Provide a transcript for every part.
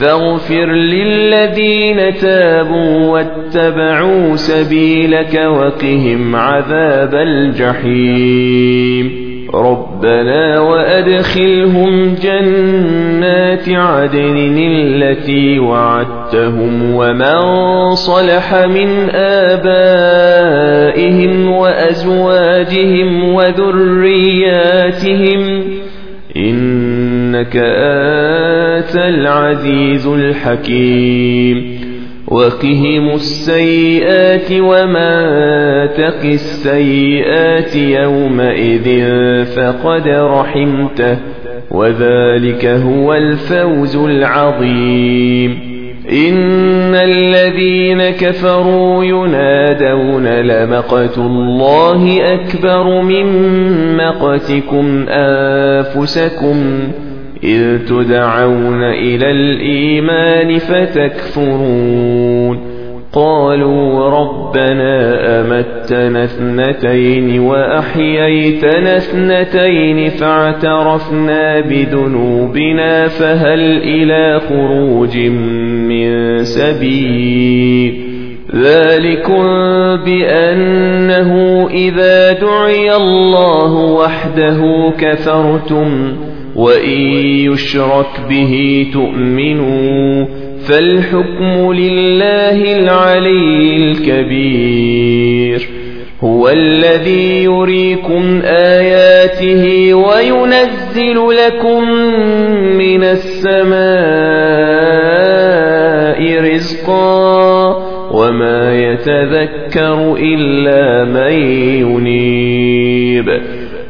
فاغفر للذين تابوا واتبعوا سبيلك وقهم عذاب الجحيم. ربنا وأدخلهم جنات عدن التي وعدتهم ومن صلح من آبائهم وأزواجهم وذرياتهم. إنك آت العزيز الحكيم وقهم السيئات وما تق السيئات يومئذ فقد رحمته وذلك هو الفوز العظيم إن الذين كفروا ينادون لمقت الله أكبر من مقتكم أنفسكم إذ تدعون إلى الإيمان فتكفرون. قالوا ربنا أمتنا اثنتين وأحييتنا اثنتين فاعترفنا بذنوبنا فهل إلى خروج من سبيل؟ ذلكم بأنه إذا دعي الله وحده كفرتم. وإن يشرك به تؤمنوا فالحكم لله العلي الكبير هو الذي يريكم آياته وينزل لكم من السماء رزقا وما يتذكر إلا من ينيب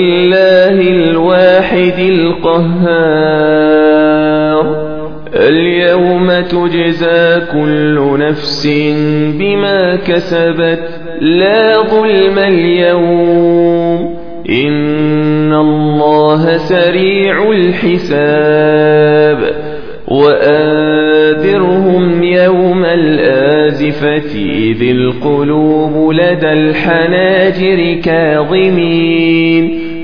لله الواحد القهار. اليوم تجزى كل نفس بما كسبت. لا ظلم اليوم. إن الله سريع الحساب. وآذرهم يوم الآزفة. إذ القلوب لدى الحناجر كاظمين.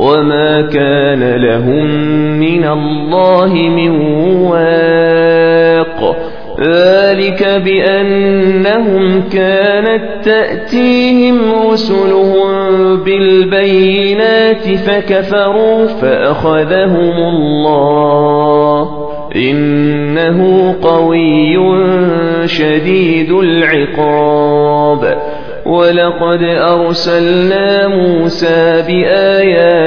وما كان لهم من الله من واق ذلك بأنهم كانت تأتيهم رسلهم بالبينات فكفروا فأخذهم الله إنه قوي شديد العقاب ولقد أرسلنا موسى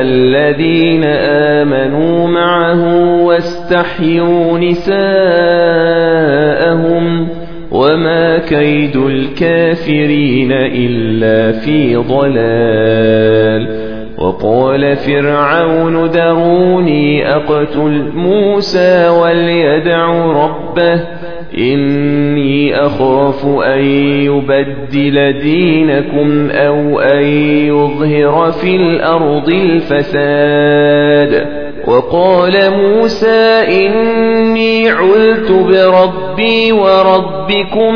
الذين آمنوا معه واستحيوا نساءهم وما كيد الكافرين إلا في ضلال وقال فرعون دروني أقتل موسى وليدع ربه إني أخاف أن يبدل دينكم أو أن يظهر في الأرض الفساد. وقال موسى إني علت بربي وربكم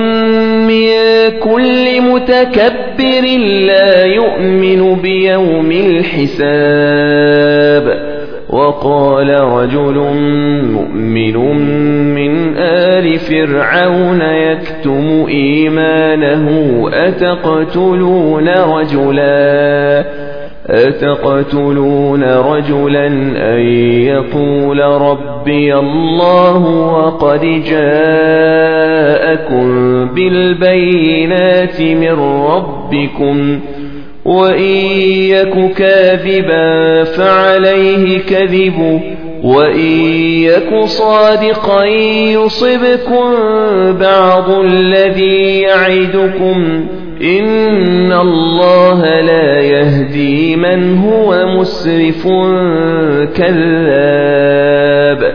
من كل متكبر لا يؤمن بيوم الحساب. وقال رجل مؤمن من آل فرعون يكتم إيمانه أتقتلون رجلا؟ أتقتلون رجلا أن يقول ربي الله وقد جاءكم بالبينات من ربكم وإن يك كاذبا فعليه كذب وإن يك صادقا يصبكم بعض الذي يعدكم. إن الله لا يهدي من هو مسرف كذاب.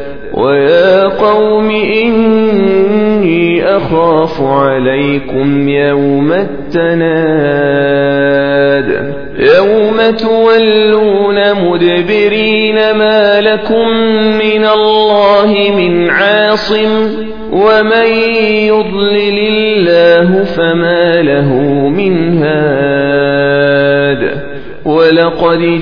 قوم إني أخاف عليكم يوم التناد يوم تولون مدبرين ما لكم من الله من عاصم ومن يضلل الله فما له من هاد ولقد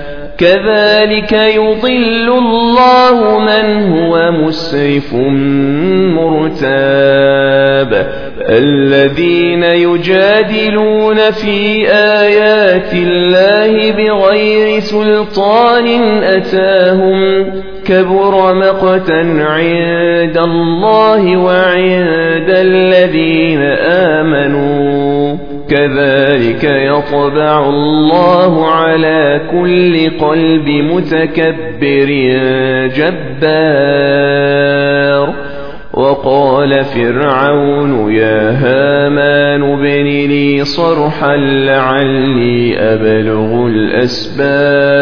كذلك يضل الله من هو مسرف مرتاب. الذين يجادلون في آيات الله بغير سلطان أتاهم كبر مقتا عند الله وعند الذين آمنوا. كذلك يطبع الله على كل قلب متكبر جبار. وقال فرعون يا هامان ابن لي صرحا لعلي أبلغ الأسباب.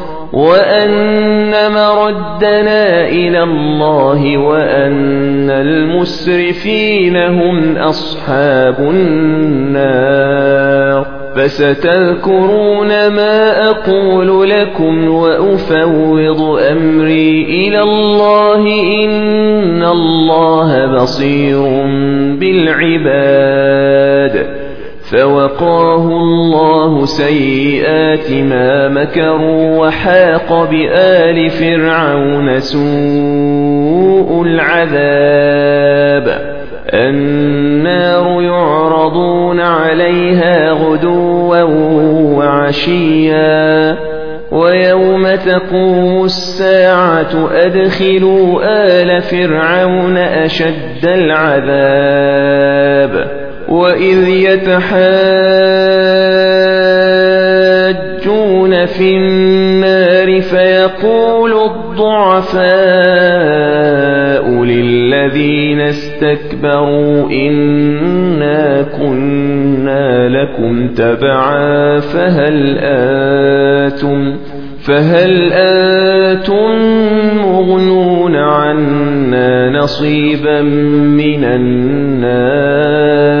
وأن مردنا إلى الله وأن المسرفين هم أصحاب النار. فستذكرون ما أقول لكم وأفوض أمري إلى الله إن الله بصير بالعباد. فوقاه الله سيئات ما مكروا وحاق بآل فرعون سوء العذاب. النار يعرضون عليها غدوا وعشيا. ويوم تقوم الساعة أدخلوا آل فرعون أشد العذاب. وإذ يتحاجون في النار فيقول الضعفاء للذين استكبروا إنا كنا لكم تبعا فهل آتم فهل أنتم مغنون عنا نصيبا من النار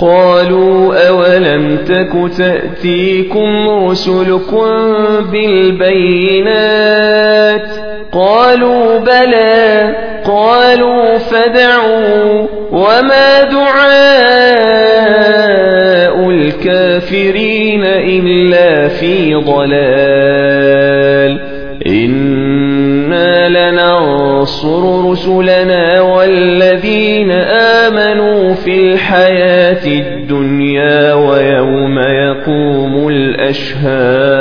قالوا أولم تك تأتيكم رسلكم بالبينات قالوا بلى قالوا فدعوا وما دعاء الكافرين إلا في ضلال إنا لننصر رسلنا والذين آمنوا في الحياة الدنيا ويوم يقوم الأشهاد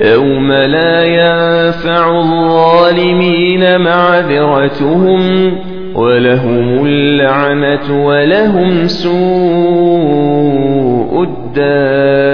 يوم لا ينفع الظالمين معذرتهم ولهم اللعنة ولهم سوء الدار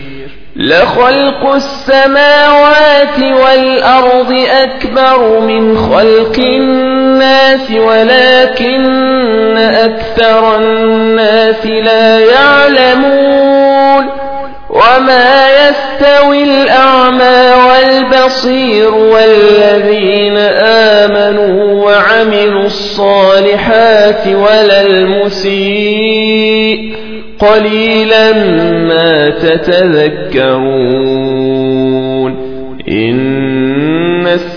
لخلق السماوات والأرض أكبر من خلق الناس ولكن أكثر الناس لا يعلمون. وما يستوي الأعمى والبصير والذين آمنوا وعملوا الصالحات ولا المسيء قليلا ما تتذكرون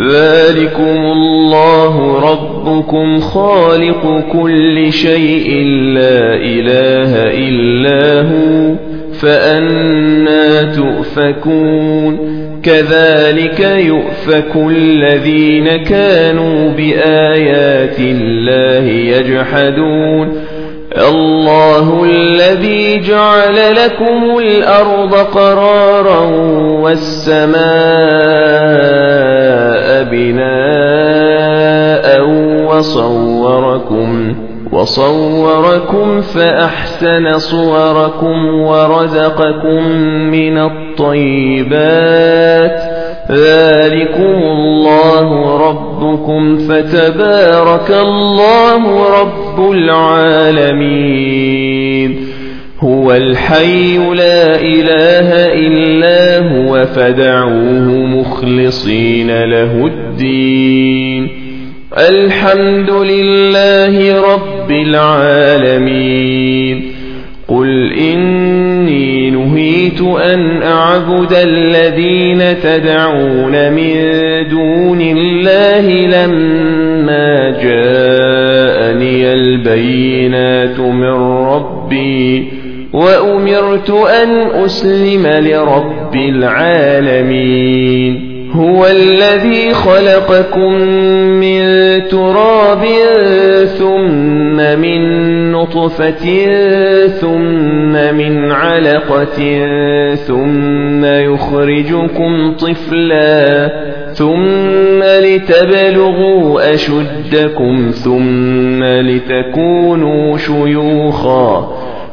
ذلكم الله ربكم خالق كل شيء لا إله إلا هو فأنا تؤفكون كذلك يؤفك الذين كانوا بآيات الله يجحدون الله الذي جعل لكم الأرض قرارا والسماء بناء وصوركم وصوركم فأحسن صوركم ورزقكم من الطيبات. ذلكم الله ربكم فتبارك الله رب العالمين. هو الحي لا إله إلا هو فدعوه مخلصين له الدين. الحمد لله رب العالمين. قل إني نهيت أن أعبد الذين تدعون من دون الله لما جاءني البينات من ربي. وأمرت أن أسلم لرب العالمين. هو الذي خلقكم من تراب ثم من نطفة ثم من علقة ثم يخرجكم طفلا ثم لتبلغوا أشدكم ثم لتكونوا شيوخا.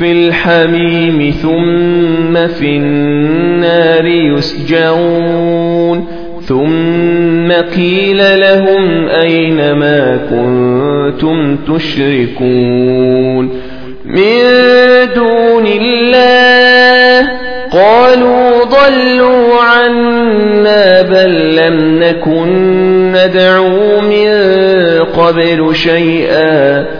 في الحميم ثم في النار يسجرون ثم قيل لهم أين ما كنتم تشركون من دون الله قالوا ضلوا عنا بل لم نكن ندعو من قبل شيئا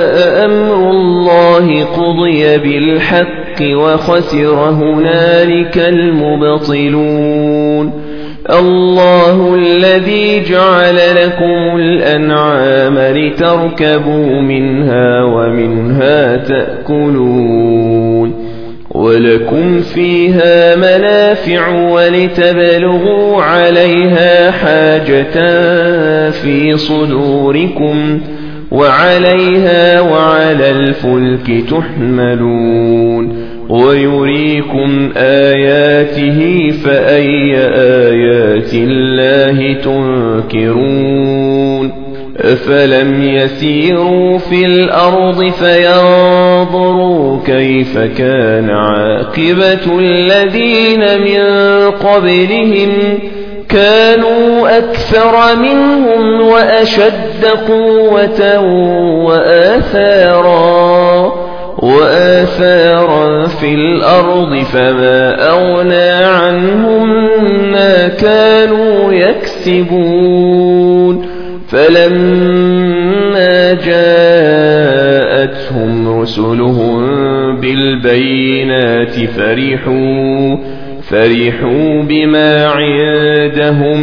الله قضي بالحق وخسر هنالك المبطلون. الله الذي جعل لكم الأنعام لتركبوا منها ومنها تأكلون. ولكم فيها منافع ولتبلغوا عليها حاجة في صدوركم. وعليها وعلى الفلك تحملون ويريكم آياته فأي آيات الله تنكرون أفلم يسيروا في الأرض فينظروا كيف كان عاقبة الذين من قبلهم كانوا أكثر منهم وأشد قوة وآثارا وآثارا في الأرض فما أغنى عنهم ما كانوا يكسبون. فلما جاءتهم رسلهم بالبينات فرحوا فرحوا بما عندهم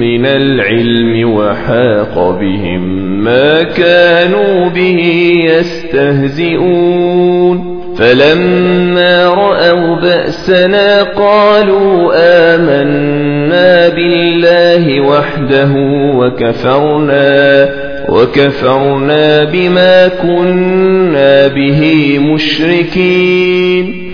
من العلم وحاق بهم ما كانوا به يستهزئون. فلما رأوا بأسنا قالوا آمنا بالله وحده وكفرنا وكفرنا بما كنا به مشركين.